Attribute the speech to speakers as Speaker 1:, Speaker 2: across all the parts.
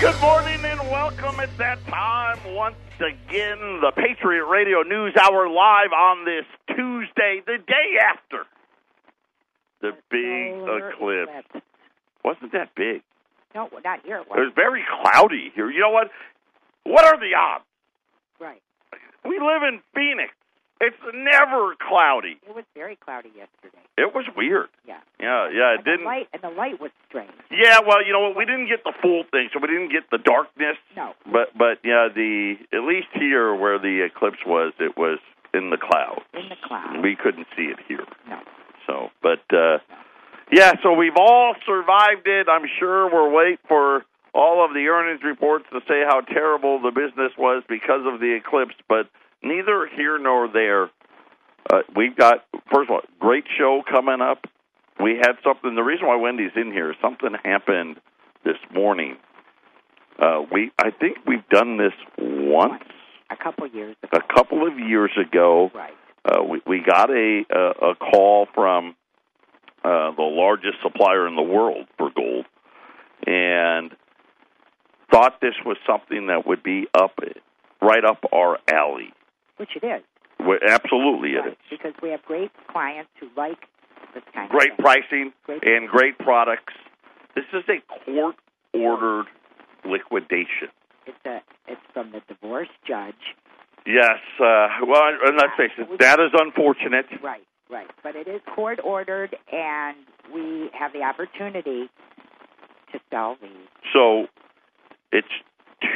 Speaker 1: Good morning and welcome at that time once again. The Patriot Radio News Hour live on this Tuesday, the day after the big eclipse.
Speaker 2: eclipse.
Speaker 1: Wasn't that big?
Speaker 2: No, not here.
Speaker 1: It was very cloudy here. You know what? What are the odds?
Speaker 2: Right.
Speaker 1: We live in Phoenix. It's never cloudy.
Speaker 2: It was very cloudy yesterday.
Speaker 1: It was weird.
Speaker 2: Yeah.
Speaker 1: Yeah, yeah, it
Speaker 2: and
Speaker 1: didn't.
Speaker 2: The light and the light was strange.
Speaker 1: Yeah, well, you know what? We didn't get the full thing, so we didn't get the darkness.
Speaker 2: No.
Speaker 1: But but yeah, the at least here where the eclipse was, it was in the clouds.
Speaker 2: In the clouds.
Speaker 1: We couldn't see it here.
Speaker 2: No.
Speaker 1: So, but uh yeah, so we've all survived it. I'm sure we're waiting for all of the earnings reports to say how terrible the business was because of the eclipse, but neither here nor there. Uh, we've got first of all, great show coming up. We had something. The reason why Wendy's in here, something happened this morning. Uh, we, I think we've done this once
Speaker 2: A couple years ago.
Speaker 1: a couple of years ago.
Speaker 2: Right.
Speaker 1: Uh, we, we got a, a a call from uh, the largest supplier in the world for gold, and thought this was something that would be up right up our alley.
Speaker 2: Which it is.
Speaker 1: Well, absolutely, it
Speaker 2: right.
Speaker 1: is.
Speaker 2: Because we have great clients who like this kind
Speaker 1: Great
Speaker 2: of thing.
Speaker 1: pricing
Speaker 2: Great.
Speaker 1: and great products. This is a court ordered liquidation.
Speaker 2: It's a it's from the divorce judge.
Speaker 1: Yes. Uh, well, and let's face it, that is unfortunate.
Speaker 2: Right, right. But it is court ordered and we have the opportunity to sell these.
Speaker 1: So it's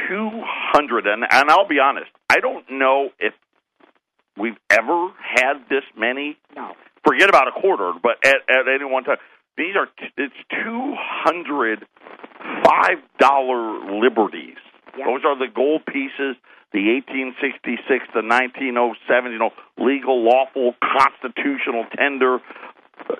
Speaker 1: two hundred, and and I'll be honest, I don't know if we've ever had this many.
Speaker 2: No.
Speaker 1: Forget about a quarter, but at at any one time, these are it's two hundred five dollar liberties. Those are the gold pieces. The 1866 to 1907, you know, legal, lawful, constitutional tender.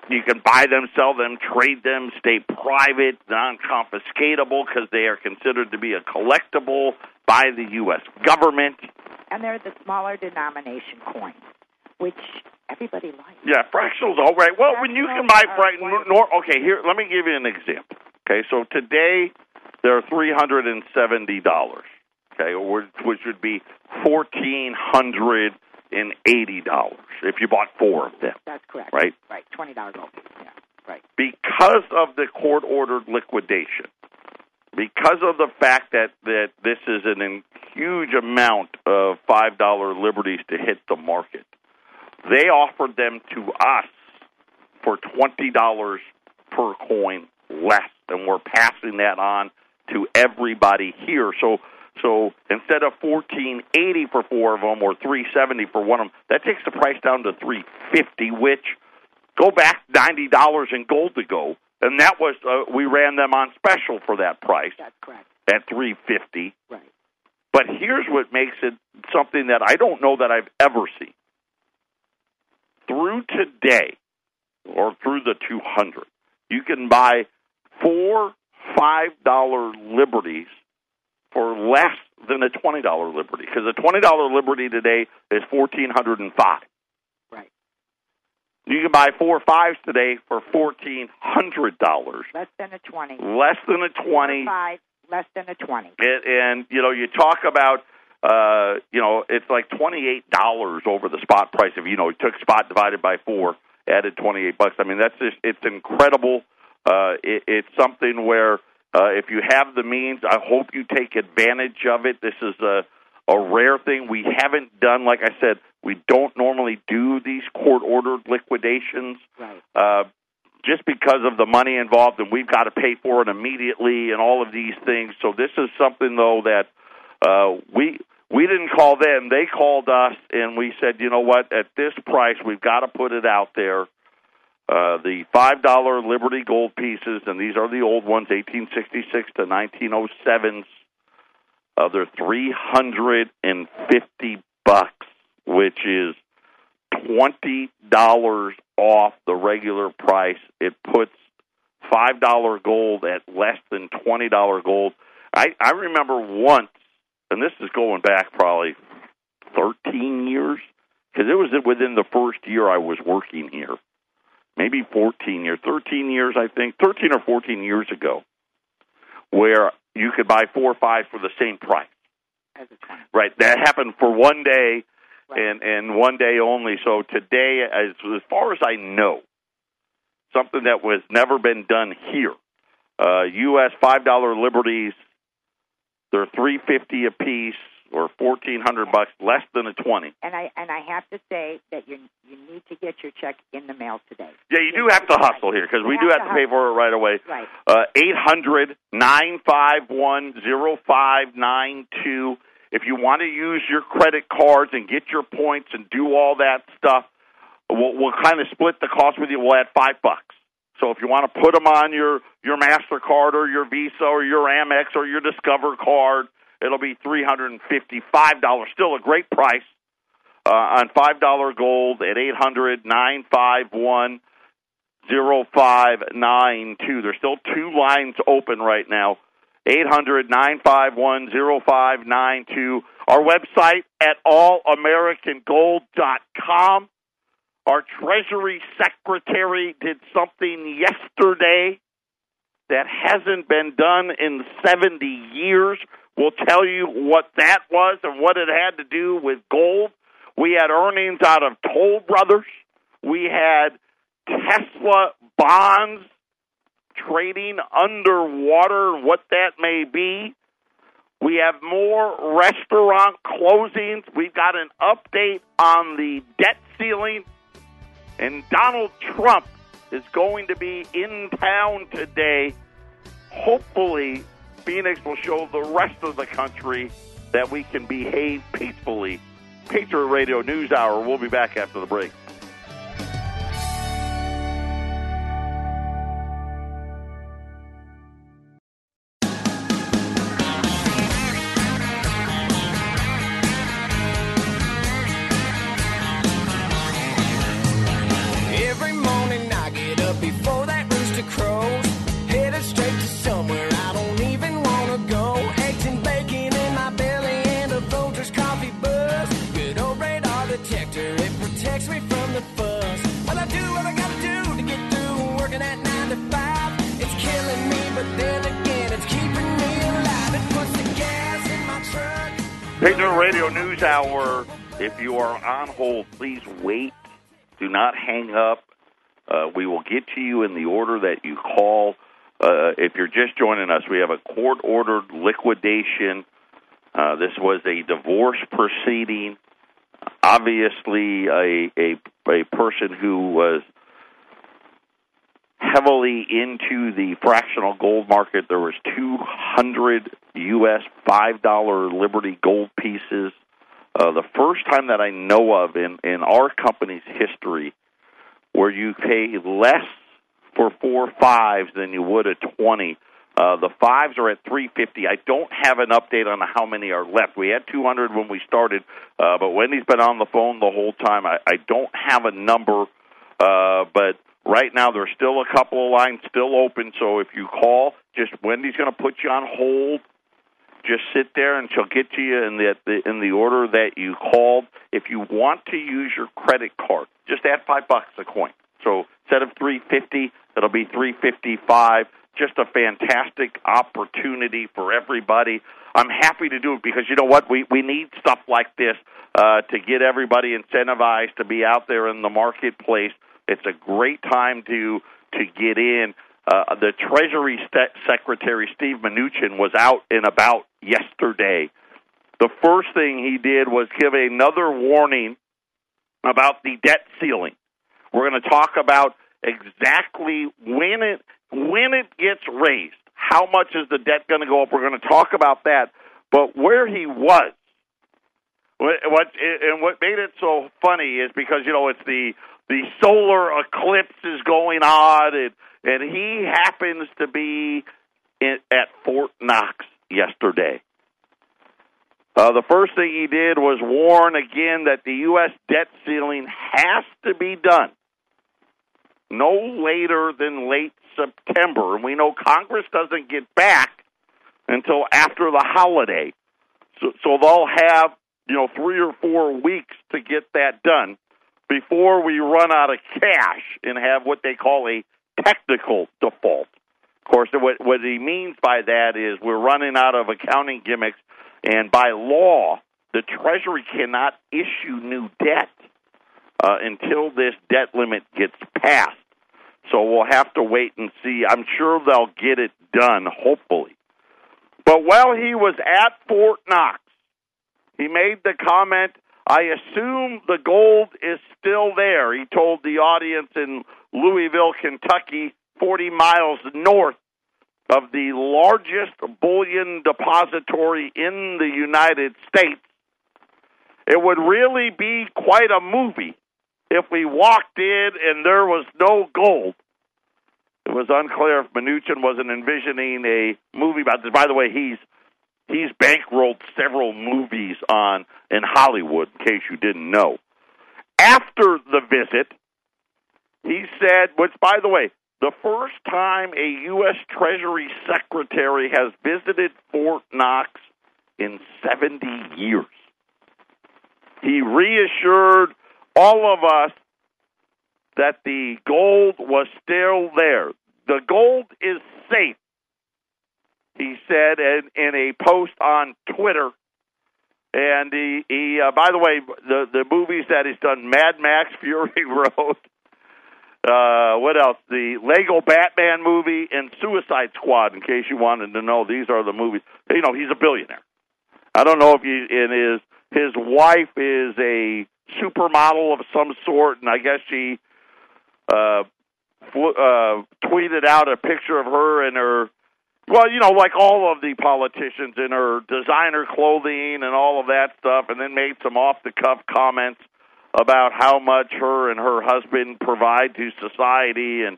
Speaker 1: You can buy them, sell them, trade them, stay private, non-confiscatable because they are considered to be a collectible by the U.S. government.
Speaker 2: And they're the smaller denomination coins, which everybody likes.
Speaker 1: Yeah, fractionals, all right. Well, when you can buy frac, nor, okay, here, let me give you an example. Okay, so today they're three hundred and seventy dollars. Okay, which, which would be fourteen hundred and eighty dollars if you bought four of them.
Speaker 2: That's correct.
Speaker 1: Right.
Speaker 2: Right. Twenty dollar gold. Yeah. Right.
Speaker 1: because of the court ordered liquidation, because of the fact that that this is an in, huge amount of five dollar liberties to hit the market, they offered them to us for twenty dollars per coin less, and we're passing that on to everybody here. So. So instead of fourteen eighty for four of them or three seventy for one of them, that takes the price down to three fifty, which go back ninety dollars in gold to go, and that was uh, we ran them on special for that price
Speaker 2: That's correct.
Speaker 1: at three fifty.
Speaker 2: Right.
Speaker 1: But here's what makes it something that I don't know that I've ever seen. Through today, or through the two hundred, you can buy four five dollar liberties for less than a twenty dollar liberty because a twenty dollar liberty today is fourteen hundred and five.
Speaker 2: Right.
Speaker 1: You can buy four fives today for fourteen hundred dollars,
Speaker 2: Less than a twenty.
Speaker 1: less than a twenty.
Speaker 2: Five. Less than a twenty.
Speaker 1: And, and you know, you talk about, uh, you know, it's like twenty eight dollars over the spot price. If you know, you took spot divided by four, added twenty eight bucks. I mean, that's just it's incredible. Uh, it, it's something where uh, if you have the means, I hope you take advantage of it. This is a a rare thing we haven't done. Like I said, we don't normally do these court ordered liquidations
Speaker 2: Right.
Speaker 1: uh, just because of the money involved, and we've got to pay for it immediately, and all of these things. So this is something though that uh, we we didn't call them; they called us, and we said, you know what? At this price, we've got to put it out there. Uh, the five dollar Liberty gold pieces, and these are the old ones, eighteen sixty six to nineteen oh sevens. Uh, they're three hundred and fifty bucks, which is twenty dollars off the regular price. It puts five dollar gold at less than twenty dollar gold. I I remember once, and this is going back probably thirteen years, because it was within the first year I was working here, maybe fourteen years, thirteen years I think, thirteen or fourteen years ago, where you could buy four or five for the same price. Right. That happened for one day
Speaker 2: Right.
Speaker 1: and and one day only. So today, as as far as I know, something that was never been done here. Uh, U.S. five dollar liberties. They're three fifty a piece or fourteen hundred bucks, less than a twenty.
Speaker 2: And I and I have to say that you you need to get your check in the mail today.
Speaker 1: Yeah, you do have to hustle here because we do
Speaker 2: have to
Speaker 1: pay for it right away.
Speaker 2: Right.
Speaker 1: Uh, eight hundred nine five one zero five nine two. If you want to use your credit cards and get your points and do all that stuff, we'll, we'll kind of split the cost with you. We'll add five bucks. So if you want to put them on your your Mastercard or your Visa or your Amex or your Discover card, it'll be three hundred and fifty five dollars. Still a great price uh, on five dollar gold at eight hundred nine five one zero five nine two. There's still two lines open right now. Eight hundred nine five one zero five nine two. Our website at allamericangold.com. Our Treasury Secretary did something yesterday that hasn't been done in 70 years. We'll tell you what that was and what it had to do with gold. We had earnings out of Toll Brothers. We had Tesla bonds trading underwater, what that may be. We have more restaurant closings. We've got an update on the debt ceiling. And Donald Trump is going to be in town today. Hopefully, Phoenix will show the rest of the country that we can behave peacefully. Patriot Radio News Hour. We'll be back after the break. Patriot Radio News Hour. If you are on hold, please wait. Do not hang up. Uh, we will get to you in the order that you call. Uh, if you're just joining us, we have a court ordered liquidation. Uh, this was a divorce proceeding. Obviously, a, a a person who was heavily into the fractional gold market. There was 200 U.S. five dollar Liberty gold pieces. Uh, the first time that I know of in in our company's history where you pay less for four fives than you would a twenty. Uh, the fives are at 350. I don't have an update on how many are left. We had 200 when we started, uh, but Wendy's been on the phone the whole time. I, I don't have a number, uh, but right now there's still a couple of lines still open. So if you call, just Wendy's going to put you on hold. Just sit there and she'll get to you in the, in the order that you called. If you want to use your credit card, just add five bucks a coin. So instead of three fifty, it'll be three fifty five. Just a fantastic opportunity for everybody. I'm happy to do it because you know what? We we need stuff like this uh, to get everybody incentivized to be out there in the marketplace. It's a great time to to get in. Uh, the Treasury St- Secretary Steve Mnuchin was out and about yesterday. The first thing he did was give another warning about the debt ceiling. We're going to talk about exactly when it when it gets raised. How much is the debt going to go up? We're going to talk about that. But where he was, what, what and what made it so funny is because you know it's the the solar eclipse is going on, and and he happens to be in, at Fort Knox yesterday. Uh, the first thing he did was warn again that the U.S. debt ceiling has to be done no later than late September. And we know Congress doesn't get back until after the holiday. So, so they'll have, you know, three or four weeks to get that done before we run out of cash and have what they call a technical default. Of course, what, what he means by that is we're running out of accounting gimmicks, and by law, the Treasury cannot issue new debt uh, until this debt limit gets passed. So we'll have to wait and see. I'm sure they'll get it done, hopefully. But while he was at Fort Knox, he made the comment, I assume the gold is still there. He told the audience in Louisville, Kentucky, 40 miles north of the largest bullion depository in the United States. It would really be quite a movie if we walked in and there was no gold. It was unclear if Mnuchin wasn't envisioning a movie about this. By the way, he's he's bankrolled several movies on in Hollywood, in case you didn't know. After the visit, he said, which by the way, the first time a U.S. Treasury Secretary has visited Fort Knox in 70 years. He reassured all of us that the gold was still there. The gold is safe, he said in, in a post on Twitter. And he, he uh, by the way, the the movies that he's done, Mad Max, Fury Road, uh, what else? The Lego Batman movie and Suicide Squad. In case you wanted to know, these are the movies. You know, he's a billionaire. I don't know if he and his his wife is a supermodel of some sort, and I guess she uh, uh, tweeted out a picture of her and her, well, you know, like all of the politicians in her designer clothing and all of that stuff, and then made some off the cuff comments about how much her and her husband provide to society and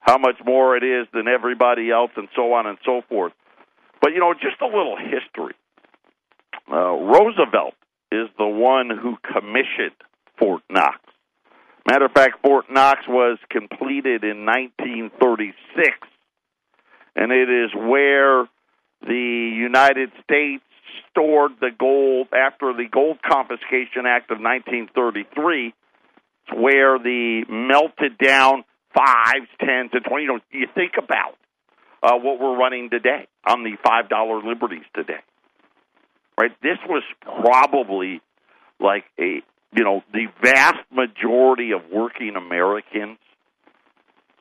Speaker 1: how much more it is than everybody else, and so on and so forth. But you know, just a little history. Uh, Roosevelt is the one who commissioned Fort Knox. Matter of fact, Fort Knox was completed in 1936, and it is where the United States stored the gold after the Gold Confiscation Act of 1933. It's where the melted down fives, tens, and twenty. You know, you think about uh, what we're running today on the five dollar liberties today, right? This was probably like a you know the vast majority of working Americans.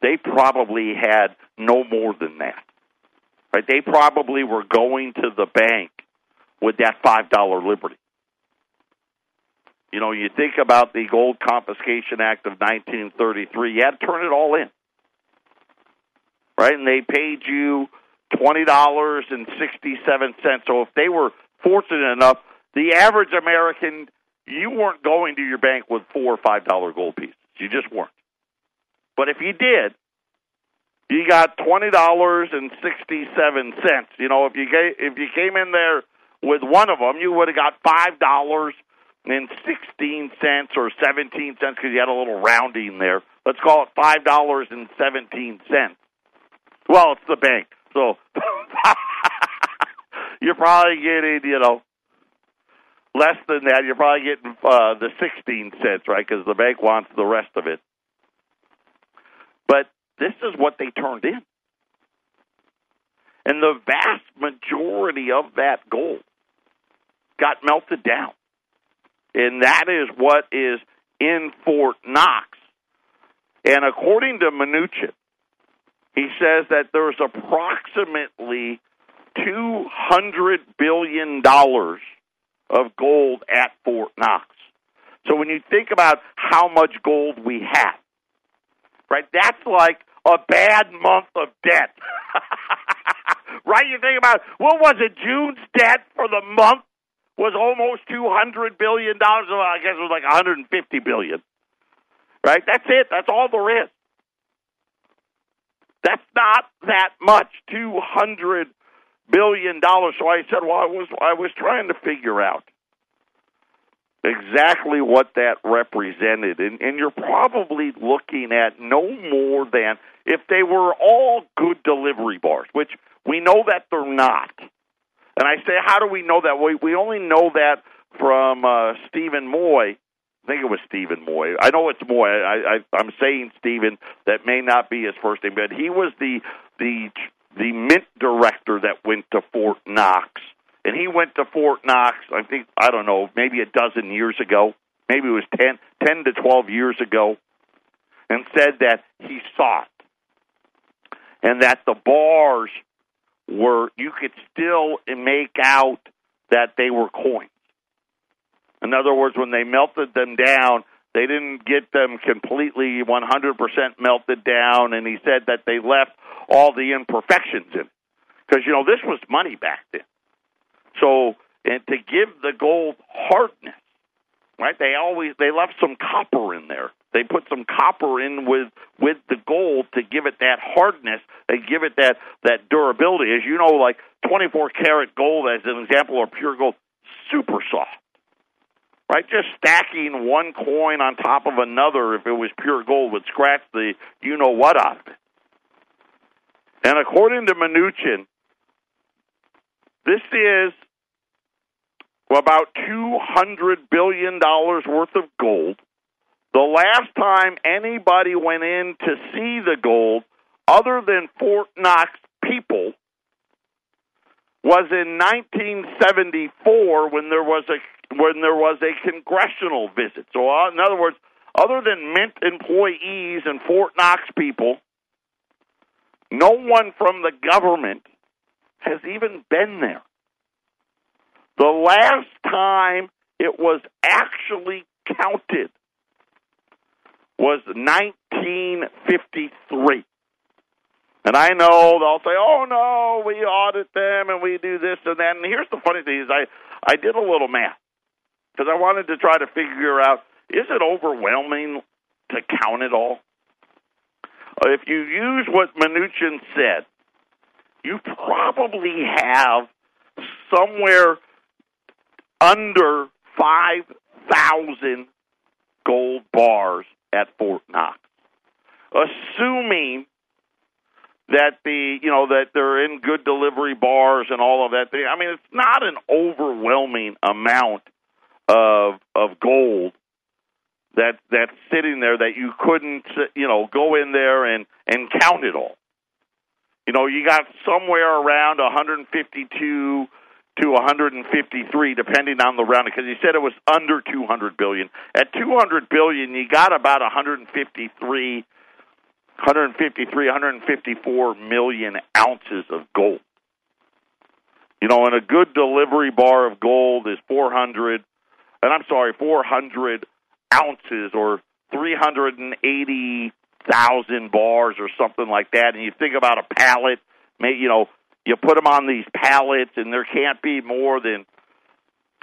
Speaker 1: They probably had no more than that, right? They probably were going to the bank with that five dollar liberty. You know, you think about the Gold Confiscation Act of 1933. You had to turn it all in, right? And they paid you twenty dollars and sixty-seven cents. So if they were fortunate enough, the average American, you weren't going to your bank with four or five dollar gold pieces. You just weren't. But if you did, you got twenty dollars and sixty-seven cents. You know, if you gave, if you came in there with one of them, you would have got five dollars and sixteen cents or seventeen cents because you had a little rounding there. Let's call it five dollars and seventeen cents. Well, it's the bank, so you're probably getting you know less than that. You're probably getting uh, the sixteen cents, right? Because the bank wants the rest of it. But this is what they turned in. And the vast majority of that gold got melted down. And that is what is in Fort Knox. And according to Mnuchin, he says that there's approximately $200 billion of gold at Fort Knox. So when you think about how much gold we have, right, that's like a bad month of debt. right? You think about what was it? June's debt for the month was almost two hundred billion dollars. I guess it was like one hundred and fifty billion. Right? That's it. That's all there is. That's not that much. Two hundred billion dollars. So I said, well, I was I was trying to figure out exactly what that represented, and, and you're probably looking at no more than if they were all good delivery bars, which we know that they're not. And I say, how do we know that? We we only know that from uh, Stephen Moy. I think it was Stephen Moy. I know it's Moy. I, I I'm saying Stephen. That may not be his first name, but he was the the the mint director that went to Fort Knox, and he went to Fort Knox. I think I don't know, maybe a dozen years ago, maybe it was 10, 10 to twelve years ago, and said that he saw it, and that the bars were you could still make out that they were coins. In other words, when they melted them down, they didn't get them completely 100% melted down, and he said that they left all the imperfections in. Because, you know, this was money back then. So, and to give the gold hardness, right, they always, they left some copper in there. They put some copper in with with the gold to give it that hardness and give it that that durability. As you know, like 24 karat gold, as an example, or pure gold, super soft right? Just stacking one coin on top of another, if it was pure gold, would scratch the you know what out of it. And according to Mnuchin, this is about $200 billion worth of gold. The last time anybody went in to see the gold, other than Fort Knox people, was in 1974 when there was a when there was a congressional visit. So, uh, in other words, other than Mint employees and Fort Knox people, no one from the government has even been there. The last time it was actually counted was 1953. And I know they'll say, "Oh no, we audit them and we do this and that." And here's the funny thing: is I I did a little math because I wanted to try to figure out is it overwhelming to count it all? If you use what Mnuchin said, you probably have somewhere under 5,000 gold bars at Fort Knox, assuming that the you know that they're in good delivery bars and all of that. I mean, it's not an overwhelming amount of of gold that that's sitting there that you couldn't you know go in there and and count it all. You know, you got somewhere around 152 to 153 depending on the round because he said it was under 200 billion. At 200 billion, you got about 153 153 154 million ounces of gold. You know, and a good delivery bar of gold is 400 and I'm sorry, 400 ounces or 380,000 bars or something like that. And you think about a pallet, you know, you put them on these pallets, and there can't be more than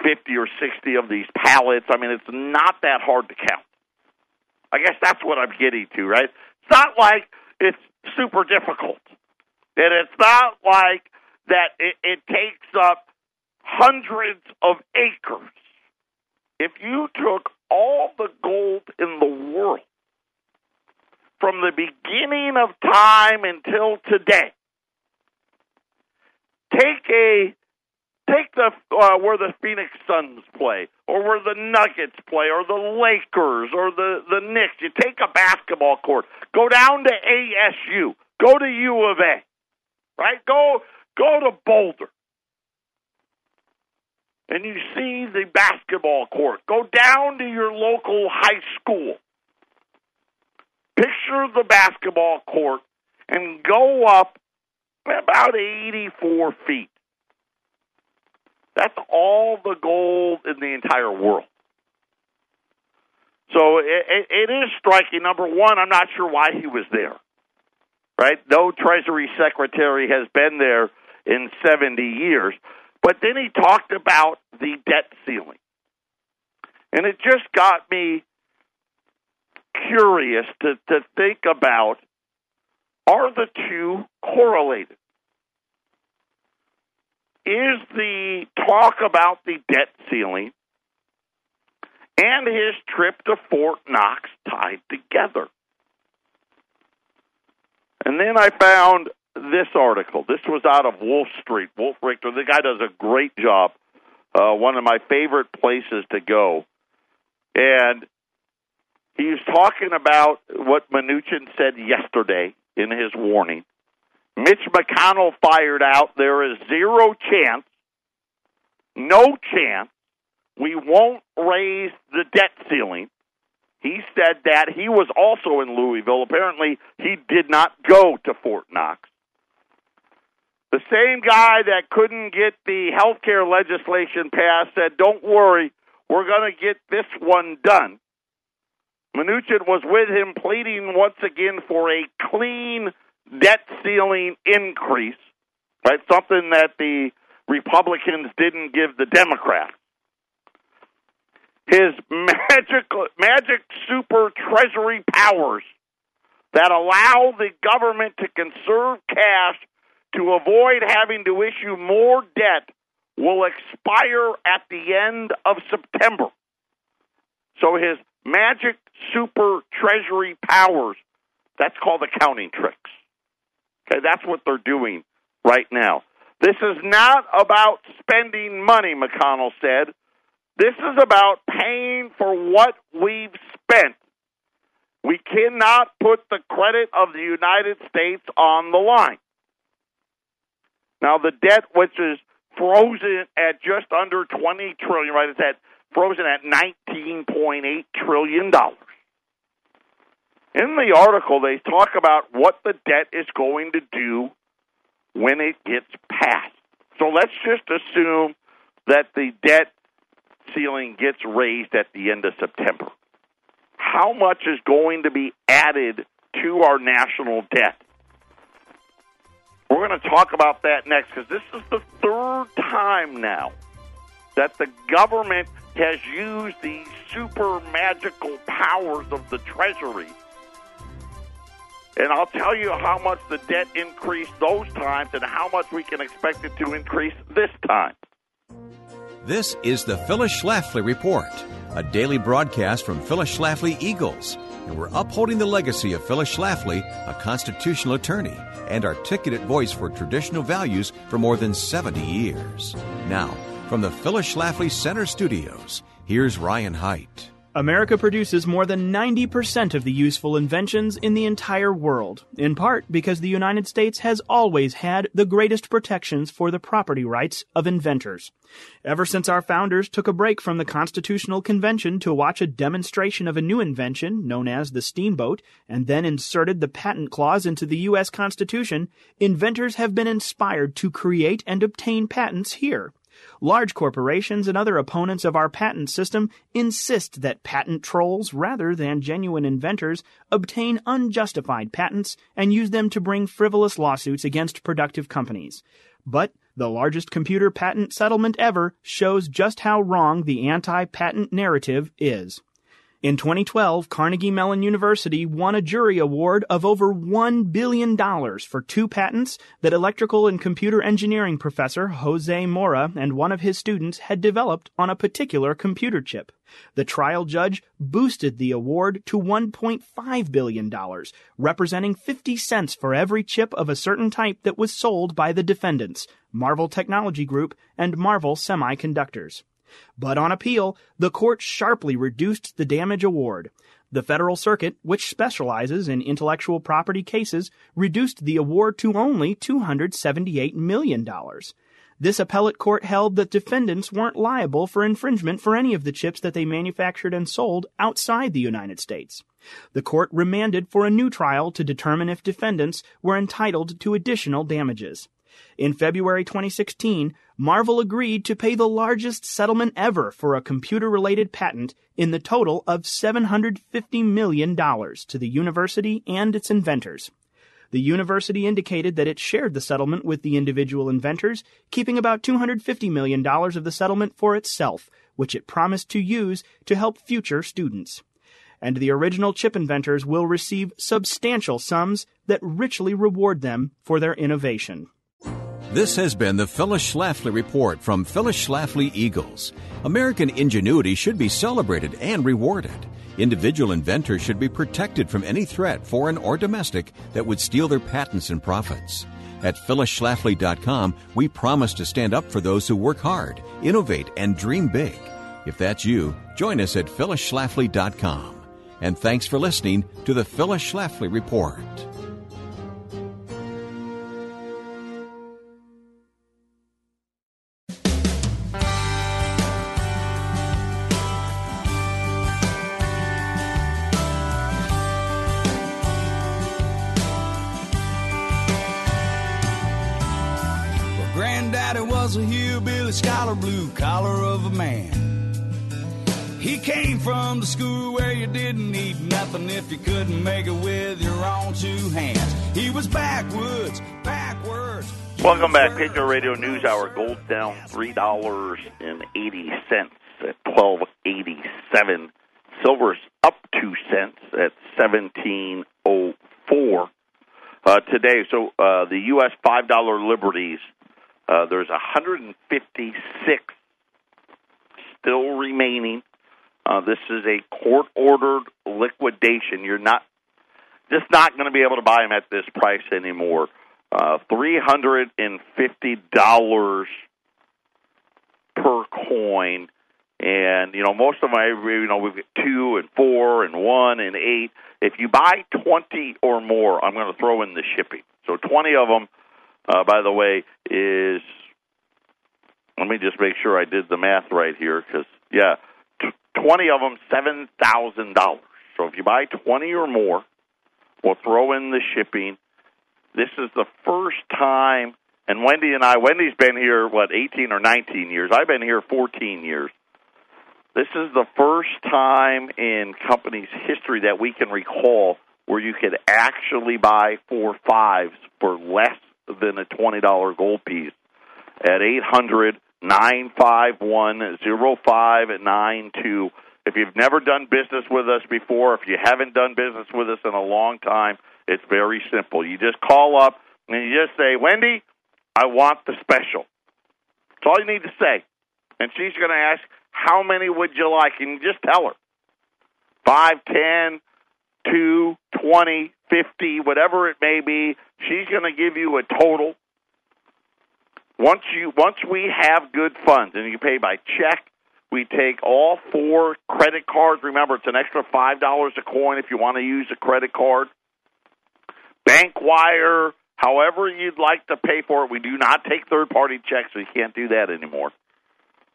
Speaker 1: 50 or 60 of these pallets. I mean, it's not that hard to count. I guess that's what I'm getting to, right? It's not like it's super difficult. And it's not like that it, it takes up hundreds of acres if you took all the gold in the world from the beginning of time until today, take a take the uh, where the Phoenix Suns play, or where the Nuggets play, or the Lakers, or the the Knicks. You take a basketball court, go down to ASU, go to U of A, right? Go go to Boulder and you see the basketball court, go down to your local high school. Picture the basketball court and go up about 84 feet. That's all the gold in the entire world. So it, it is striking. Number one, I'm not sure why he was there. Right? No Treasury Secretary has been there in 70 years. But then he talked about the debt ceiling. And it just got me curious to, to think about are the two correlated? Is the talk about the debt ceiling and his trip to Fort Knox tied together? And then I found this article. This was out of Wolf Street. Wolf Richter, the guy does a great job. Uh, one of my favorite places to go. And he's talking about what Mnuchin said yesterday in his warning. Mitch McConnell fired out there is zero chance, no chance, we won't raise the debt ceiling. He said that he was also in Louisville. Apparently, he did not go to Fort Knox. The same guy that couldn't get the health care legislation passed said, Don't worry, we're going to get this one done. Mnuchin was with him pleading once again for a clean debt ceiling increase, right? Something that the Republicans didn't give the Democrats. His magical, magic super treasury powers that allow the government to conserve cash to avoid having to issue more debt will expire at the end of September. So his magic super treasury powers, that's called accounting tricks. Okay, that's what they're doing right now. This is not about spending money, McConnell said. This is about paying for what we've spent. We cannot put the credit of the United States on the line. Now, the debt, which is frozen at just under 20 trillion, right? It's at frozen at 19.8 trillion dollars. In the article, they talk about what the debt is going to do when it gets passed. So let's just assume that the debt ceiling gets raised at the end of September. How much is going to be added to our national debt? We're going to talk about that next because this is the third time now that the government has used these super magical powers of the Treasury. And I'll tell you how much the debt increased those times and how much we can expect it to increase this time.
Speaker 3: This is the Phyllis Schlafly Report, a daily broadcast from Phyllis Schlafly Eagles. And we're upholding the legacy of Phyllis Schlafly, a constitutional attorney and articulate voice for traditional values for more than 70 years. Now, from the Phyllis Schlafly Center Studios, here's Ryan Haidt.
Speaker 4: America produces more than 90% of the useful inventions in the entire world, in part because the United States has always had the greatest protections for the property rights of inventors. Ever since our founders took a break from the Constitutional Convention to watch a demonstration of a new invention known as the steamboat and then inserted the patent clause into the U.S. Constitution, inventors have been inspired to create and obtain patents here. Large corporations and other opponents of our patent system insist that patent trolls, rather than genuine inventors, obtain unjustified patents and use them to bring frivolous lawsuits against productive companies. But the largest computer patent settlement ever shows just how wrong the anti patent narrative is. In 2012, Carnegie Mellon University won a jury award of over $1 billion for two patents that electrical and computer engineering professor Jose Moura and one of his students had developed on a particular computer chip. The trial judge boosted the award to $1.5 billion, representing 50 cents for every chip of a certain type that was sold by the defendants, Marvell Technology Group and Marvell Semiconductors. But on appeal, the court sharply reduced the damage award. The Federal Circuit, which specializes in intellectual property cases, reduced the award to only $278 million. This appellate court held that defendants weren't liable for infringement for any of the chips that they manufactured and sold outside the United States. The court remanded for a new trial to determine if defendants were entitled to additional damages. In February 2016, Marvell agreed to pay the largest settlement ever for a computer related patent in the total of $750 million to the university and its inventors. The university indicated that it shared the settlement with the individual inventors, keeping about $250 million of the settlement for itself, which it promised to use to help future students. And the original chip inventors will receive substantial sums that richly reward them for their innovation.
Speaker 3: This has been the Phyllis Schlafly Report from Phyllis Schlafly Eagles. American ingenuity should be celebrated and rewarded. Individual inventors should be protected from any threat, foreign or domestic, that would steal their patents and profits. At phyllisschlafly.com, we promise to stand up for those who work hard, innovate, and dream big. If that's you, join us at phyllisschlafly.com. And thanks for listening to the Phyllis Schlafly Report.
Speaker 5: School where you didn't need nothing if you couldn't make it with your own two hands. He was backwoods, backwards.
Speaker 1: Welcome back, Patriot Radio News Hour. Gold down three dollars and eighty cents at twelve eighty seven. Silver's up two cents at seventeen oh four uh, today. So uh, the U.S. five dollar liberties. Uh, there's 156 still remaining. Uh, this is a court ordered liquidation. You're not just not going to be able to buy them at this price anymore. Uh, Three hundred and fifty dollars per coin, and you know most of them. You know we've got two and four and one and eight. If you buy twenty or more, I'm going to throw in the shipping. So twenty of them, uh, by the way, is. Let me just make sure I did the math right here, because yeah, t- twenty of them, seven thousand dollars. So if you buy twenty or more, we'll throw in the shipping. This is the first time, and Wendy and I, Wendy's been here, what, 18 or 19 years? I've been here 14 years. This is the first time in company's history that we can recall where you could actually buy four fives for less than a $20 gold piece at 800 951 0592. If you've never done business with us before, if you haven't done business with us in a long time, it's very simple. You just call up and you just say, Wendy, I want the special. That's all you need to say. And she's going to ask, how many would you like? And you just tell her. Five, ten, two, twenty, fifty, whatever it may be. She's going to give you a total. Once you once we have good funds and you pay by check, we take all four credit cards. Remember, it's an extra five dollars a coin if you want to use a credit card. Bank wire, however you'd like to pay for it. We do not take third party checks, you can't do that anymore.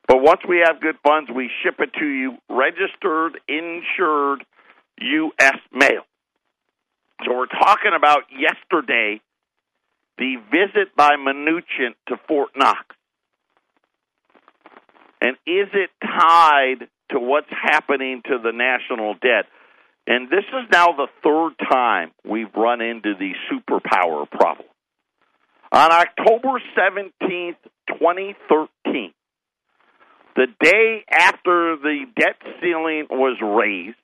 Speaker 1: But once we have good funds, we ship it to you, registered, insured, U.S. mail. So we're talking about yesterday, the visit by Mnuchin to Fort Knox. And is it tied to what's happening to the national debt? And this is now the third time we've run into the superpower problem. On October 17th, 2013, the day after the debt ceiling was raised,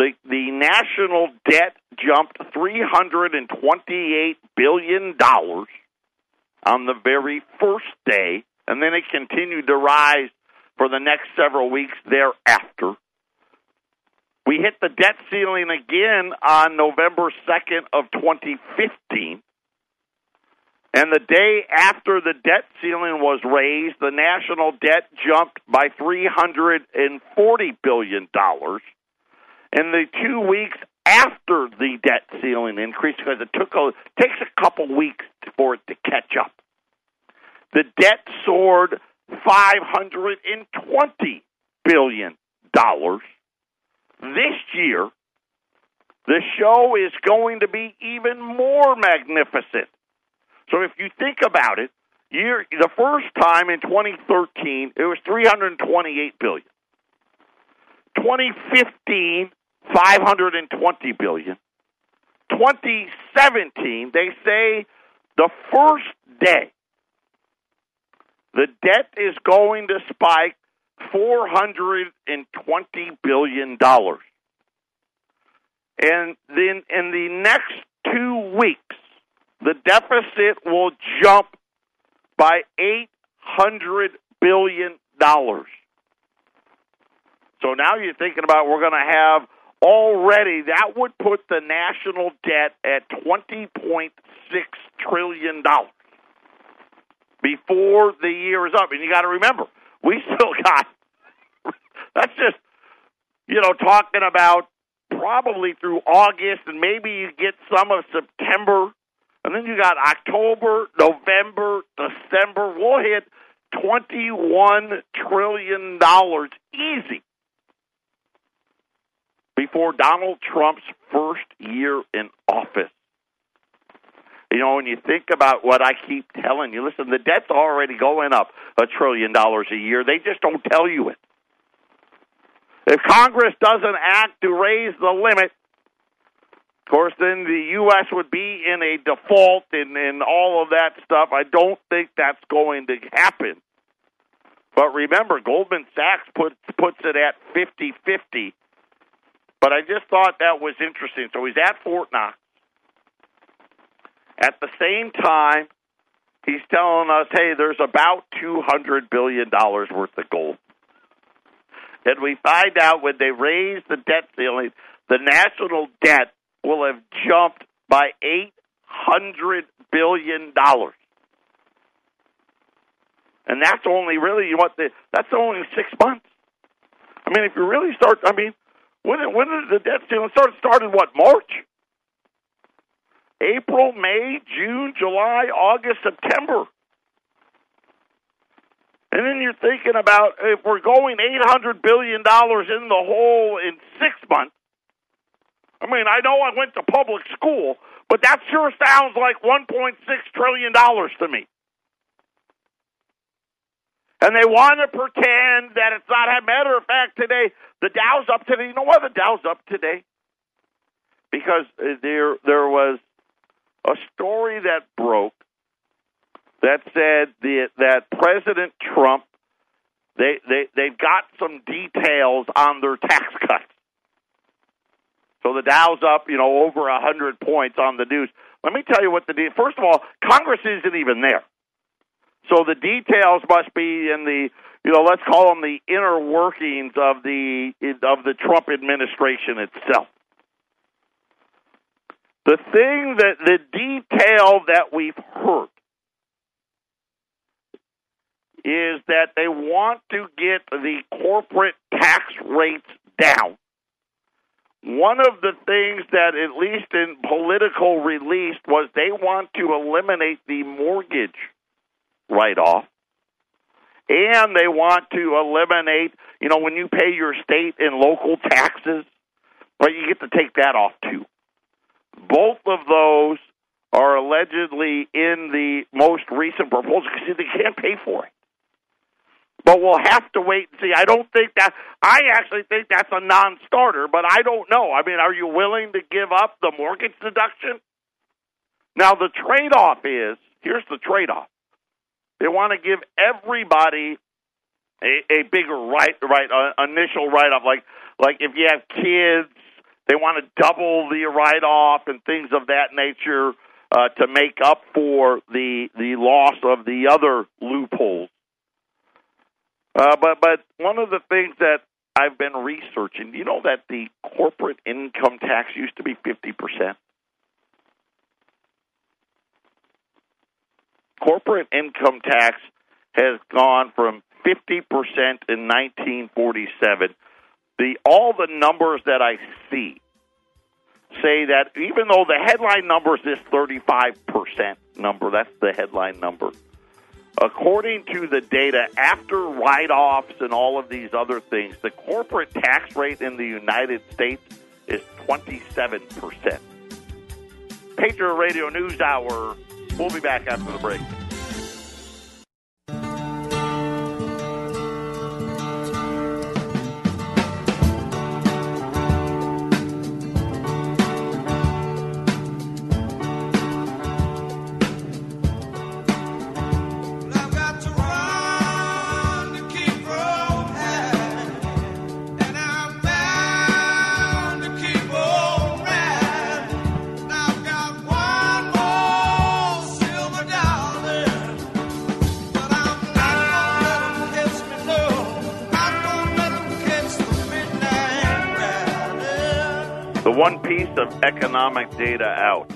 Speaker 1: the, the national debt jumped $328 billion on the very first day, and then it continued to rise for the next several weeks thereafter. We hit the debt ceiling again on November 2nd of 2015. And the day after the debt ceiling was raised, the national debt jumped by $340 billion. And the two weeks after the debt ceiling increased, because it took a, takes a couple weeks for it to catch up, the debt soared $520 billion. This year, the show is going to be even more magnificent. So if you think about it, year the first time in 2013 it was 328 billion. 2015 520 billion. 2017 they say the first day the debt is going to spike 420 billion dollars. And then in the next 2 weeks the deficit will jump by $800 billion. So now you're thinking about we're going to have already, that would put the national debt at $20.6 trillion before the year is up. And you got to remember, we still got, that's just, you know, talking about probably through August and maybe you get some of September and then you got October, November, December. We'll hit $21 trillion easy before Donald Trump's first year in office. You know, when you think about what I keep telling you, listen, the debt's already going up a trillion dollars a year. They just don't tell you it. If Congress doesn't act to raise the limit, of course, then the U.S. would be in a default and, and all of that stuff. I don't think that's going to happen. But remember, Goldman Sachs puts puts it at fifty fifty. But I just thought that was interesting. So he's at Fort Knox. At the same time, he's telling us, hey, there's about $200 billion worth of gold. And we find out when they raise the debt ceiling, the national debt will have jumped by $800 billion. And that's only really what the, that's only six months. I mean, if you really start, I mean, when did, when did the debt ceiling start? Started what March, April, May, June, July, August, September. And then you're thinking about if we're going eight hundred billion dollars in the hole in six months. I mean, I know I went to public school, but that sure sounds like one point six trillion dollars to me. And they want to pretend that it's not. A matter of fact, today the Dow's up today. You know why the Dow's up today? Because uh, there there was a story that broke that said the, that President Trump they they they've got some details on their tax cuts. So the Dow's up, you know, over a hundred points on the news. Let me tell you what the first of all, Congress isn't even there. So the details must be in the you know, let's call them the inner workings of the of the Trump administration itself. The thing that the detail that we've heard is that they want to get the corporate tax rates down. One of the things that, at least in political release, was they want to eliminate the mortgage write off. And they want to eliminate, you know, when you pay your state and local taxes, but you get to take that off too. Both of those are allegedly in the most recent proposal because they can't pay for it. But we'll have to wait and see. I don't think that. I actually think that's a non-starter, but I don't know. I mean, are you willing to give up the mortgage deduction? Now, the trade-off is here's the trade-off. They want to give everybody a, a bigger right, right, uh, initial write-off. Like, like if you have kids, they want to double the write-off and things of that nature uh, to make up for the the loss of the other loopholes. Uh, but but one of the things that I've been researching, you know that the corporate income tax used to be fifty percent. Corporate income tax has gone from fifty percent in nineteen forty seven. The all the numbers that I see say that even though the headline number is this thirty five percent number, that's the headline number According to the data, after write offs and all of these other things, the corporate tax rate in the United States is 27%. Patriot Radio News Hour. We'll be back after the break. Economic data out.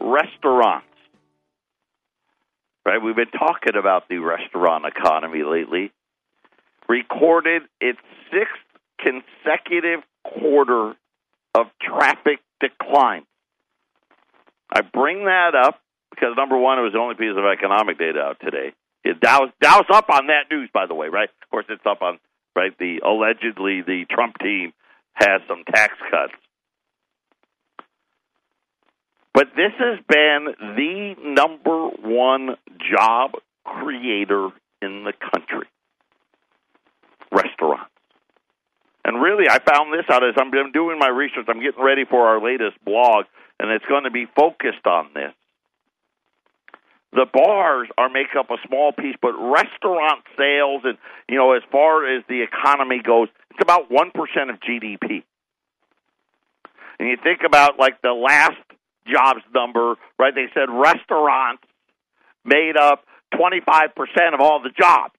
Speaker 1: Restaurants. Right? We've been talking about the restaurant economy lately. Recorded its sixth consecutive quarter of traffic decline. I bring that up because number one, it was the only piece of economic data out today. It Dow's, Dow's up on that news, by the way, right? Of course, it's up on right the allegedly the Trump team has some tax cuts. But this has been the number one job creator in the country restaurants. And really, I found this out as I'm doing my research. I'm getting ready for our latest blog, and it's going to be focused on this. The bars are make up a small piece, but restaurant sales and you know, as far as the economy goes, it's about one percent of GDP. And you think about like the last jobs number, right? They said restaurants made up 25% of all the jobs.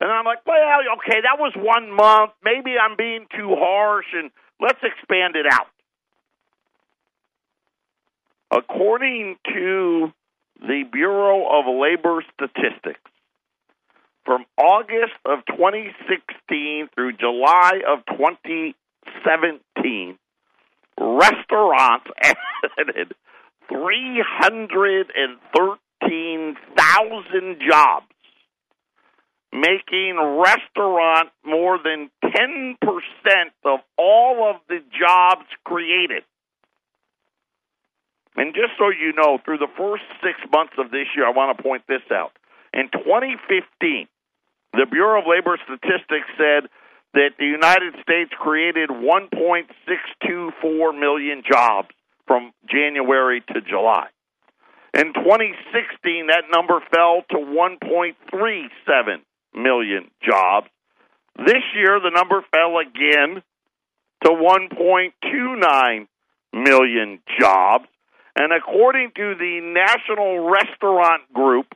Speaker 1: And I'm like, well, okay, that was one month. Maybe I'm being too harsh, and let's expand it out. According to the Bureau of Labor Statistics, from August of 2016 through July of 2017, restaurants added 313,000 jobs, making restaurant more than 10% of all of the jobs created. And just so you know, through the first six months of this year, I want to point this out. In 2015, the Bureau of Labor Statistics said that the United States created 1.624 million jobs from January to July. In 2016, that number fell to 1.37 million jobs. This year, the number fell again to 1.29 million jobs. And according to the National Restaurant Group,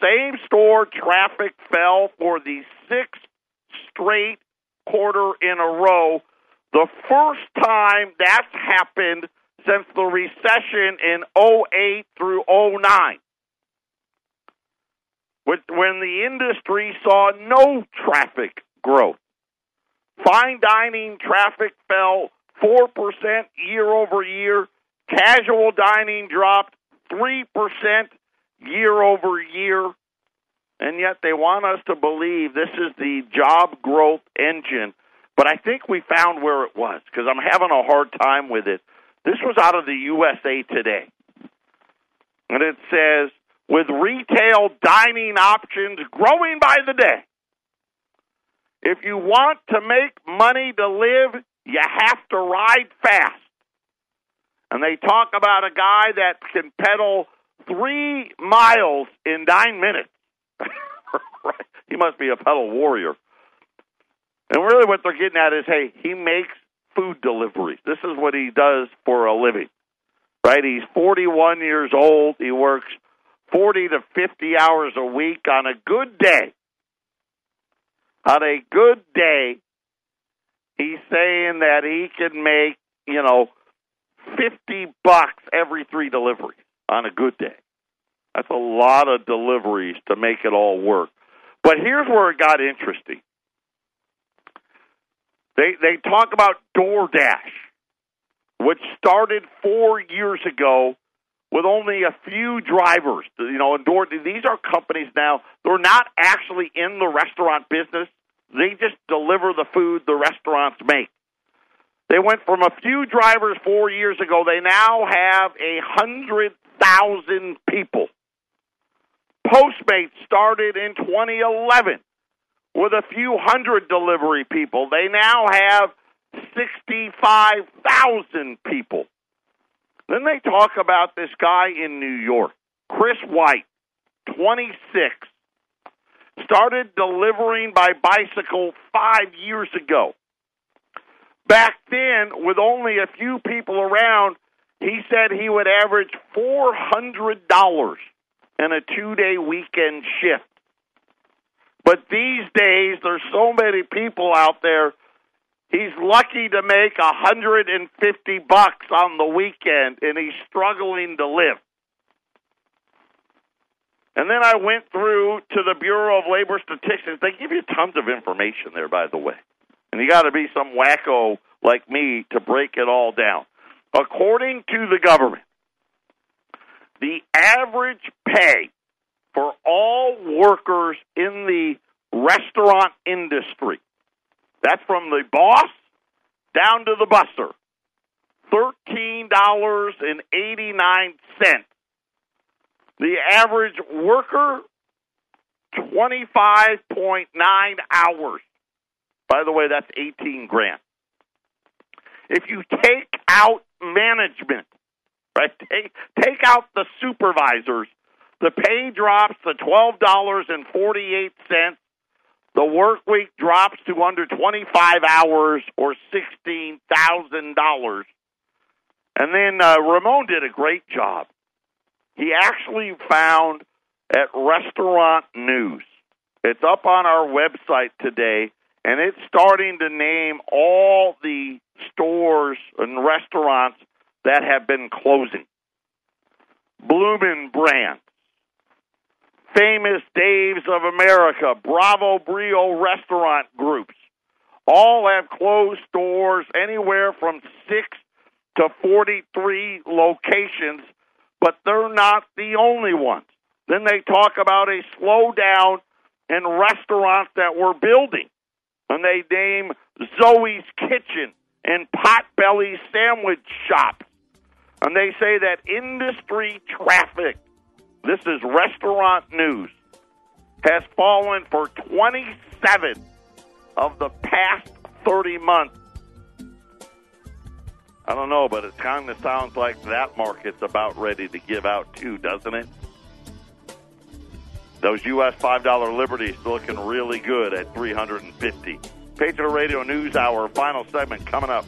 Speaker 1: same store traffic fell for the sixth straight quarter in a row. The first time that's happened since the recession in 08 through 09. When the industry saw no traffic growth. Fine dining traffic fell 4% year over year. Casual dining dropped 3% year over year. And yet they want us to believe this is the job growth engine. But I think we found where it was because I'm having a hard time with it. This was out of the USA Today. And it says, with retail dining options growing by the day, if you want to make money to live, you have to ride fast. And they talk about a guy that can pedal three miles in nine minutes. he must be a pedal warrior. And really, what they're getting at is, hey, he makes food deliveries. This is what he does for a living, right? He's 41 years old. He works 40 to 50 hours a week on a good day. On a good day, he's saying that he can make, you know, 50 bucks every three deliveries on a good day. That's a lot of deliveries to make it all work. But here's where it got interesting. They they talk about DoorDash, which started four years ago with only a few drivers. You know, and Door these are companies now. They're not actually in the restaurant business. They just deliver the food the restaurants make. They went from a few drivers four years ago. They now have a hundred thousand people. Postmates started in 2011 with a few hundred delivery people. They now have 65,000 people. Then they talk about this guy in New York, Chris White, 26, started delivering by bicycle five years ago. Back then, with only a few people around, he said he would average $400 in a two day weekend shift. But these days, there's so many people out there. He's lucky to make a hundred and fifty bucks on the weekend, and he's struggling to live. And then I went through to the Bureau of Labor Statistics. They give you tons of information there, by the way. And you got to be some wacko like me to break it all down. According to the government, the average pay for all workers in the restaurant industry, that's from the boss down to the buster, thirteen dollars and eighty nine cents. The average worker twenty five point nine hours. By the way, that's eighteen grand. If you take out management, right? Take take out the supervisors, the pay drops to twelve dollars and forty eight cents. The work week drops to under twenty five hours or sixteen thousand dollars. And then uh, Ramon did a great job. He actually found at Restaurant News. It's up on our website today, and it's starting to name all the stores and restaurants that have been closing. Bloomin' Brands, Famous Dave's of America, Bravo Brio restaurant groups, all have closed stores anywhere from six to 43 locations, but they're not the only ones. Then they talk about a slowdown in restaurants that we're building. And they name Zoe's Kitchen and Potbelly Sandwich Shop. And they say that industry traffic, this is restaurant news, has fallen for 27 of the past 30 months. I don't know, but it kind of sounds like that market's about ready to give out too, doesn't it? Those U.S. $5 liberties looking really good at 350. Patriot Radio News Hour, final segment coming up.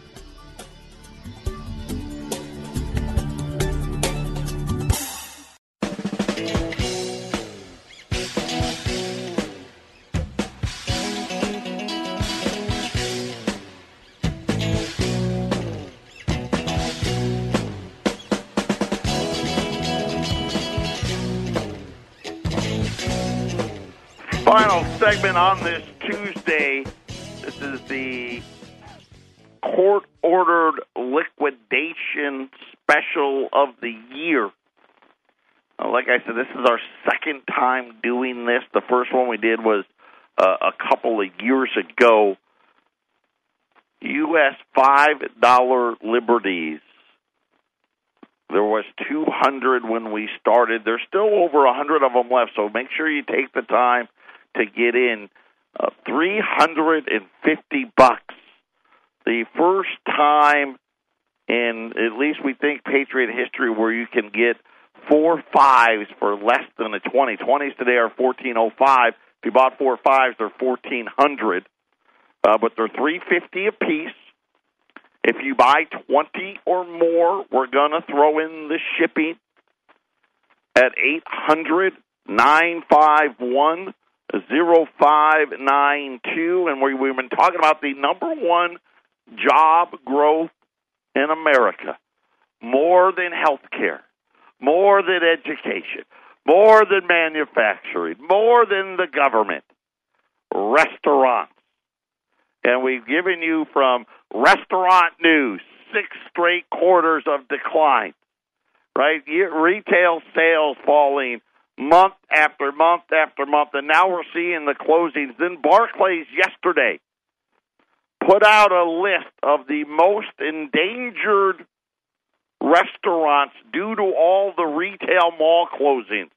Speaker 1: Final segment on this Tuesday. This is the court ordered liquidation special of the year. Uh, Like I said, this is our second time doing this. The first one we did was uh, a couple of years ago. U.S. $5 liberties. There was 200 when we started. There's still over 100 of them left, so make sure you take the time to get in. Uh, 350 bucks. The first time in at least we think Patriot history where you can get four fives for less than a 20. 20s today are 1405. If you bought four fives, they're 1400. Uh, but they're 350 a piece. If you buy 20 or more, we're going to throw in the shipping at 800 951 0592. And we, we've been talking about the number one job growth in America more than health care, more than education, more than manufacturing, more than the government, restaurants. And we've given you from restaurant news six straight quarters of decline, right? Retail sales falling month after month after month, and now we're seeing the closings. Then Barclays yesterday put out a list of the most endangered restaurants due to all the retail mall closings.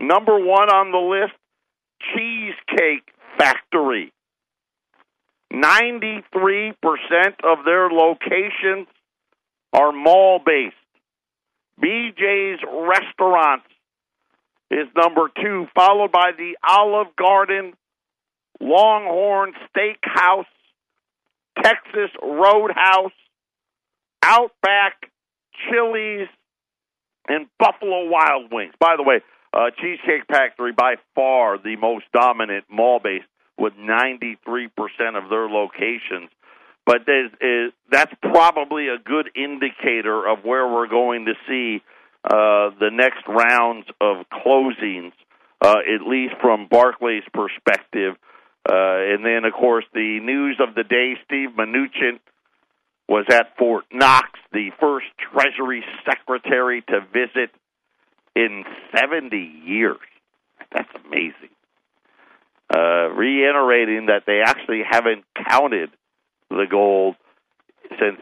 Speaker 1: Number one on the list, Cheesecake Factory. 93% of their locations are mall based. BJ's Restaurants is number two, followed by the Olive Garden, Longhorn Steakhouse, Texas Roadhouse, Outback, Chili's, and Buffalo Wild Wings. By the way, uh, Cheesecake Factory by far the most dominant mall based with 93% of their locations. But is, that's probably a good indicator of where we're going to see uh, the next rounds of closings, uh, at least from Barclays' perspective. Uh, and then, of course, the news of the day Steve Mnuchin was at Fort Knox, the first Treasury Secretary to visit in 70 years. That's amazing. Uh, reiterating that they actually haven't counted the gold since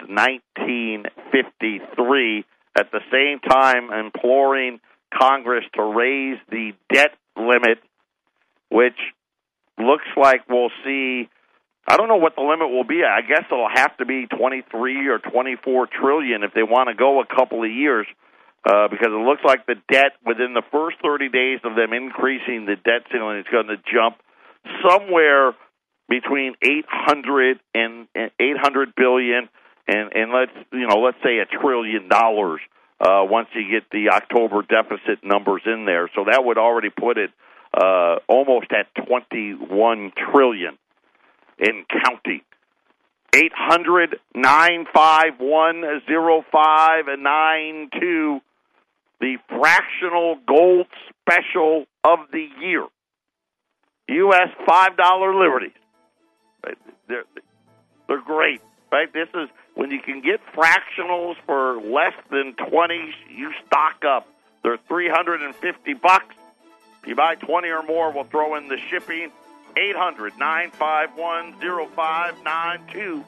Speaker 1: 53. At the same time, imploring Congress to raise the debt limit, which looks like we'll see. I don't know what the limit will be. I guess it'll have to be 23 or 24 trillion if they want to go a couple of years, uh, because it looks like the debt within the first 30 days of them increasing the debt ceiling is going to jump somewhere between 800 and, and 800 billion and and let's you know let's say a trillion dollars uh, once you get the October deficit numbers in there. So that would already put it uh, almost at 21 trillion in counting. 800 951 0592, the fractional gold special of the year. U.S. $5 liberties. They're, they're great, right? This is when you can get fractionals for less than 20, you stock up. They're 350 bucks. If you buy 20 or more, we'll throw in the shipping. 800 951 0592.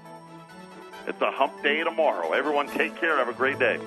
Speaker 1: It's a hump day tomorrow. Everyone take care. Have a great day.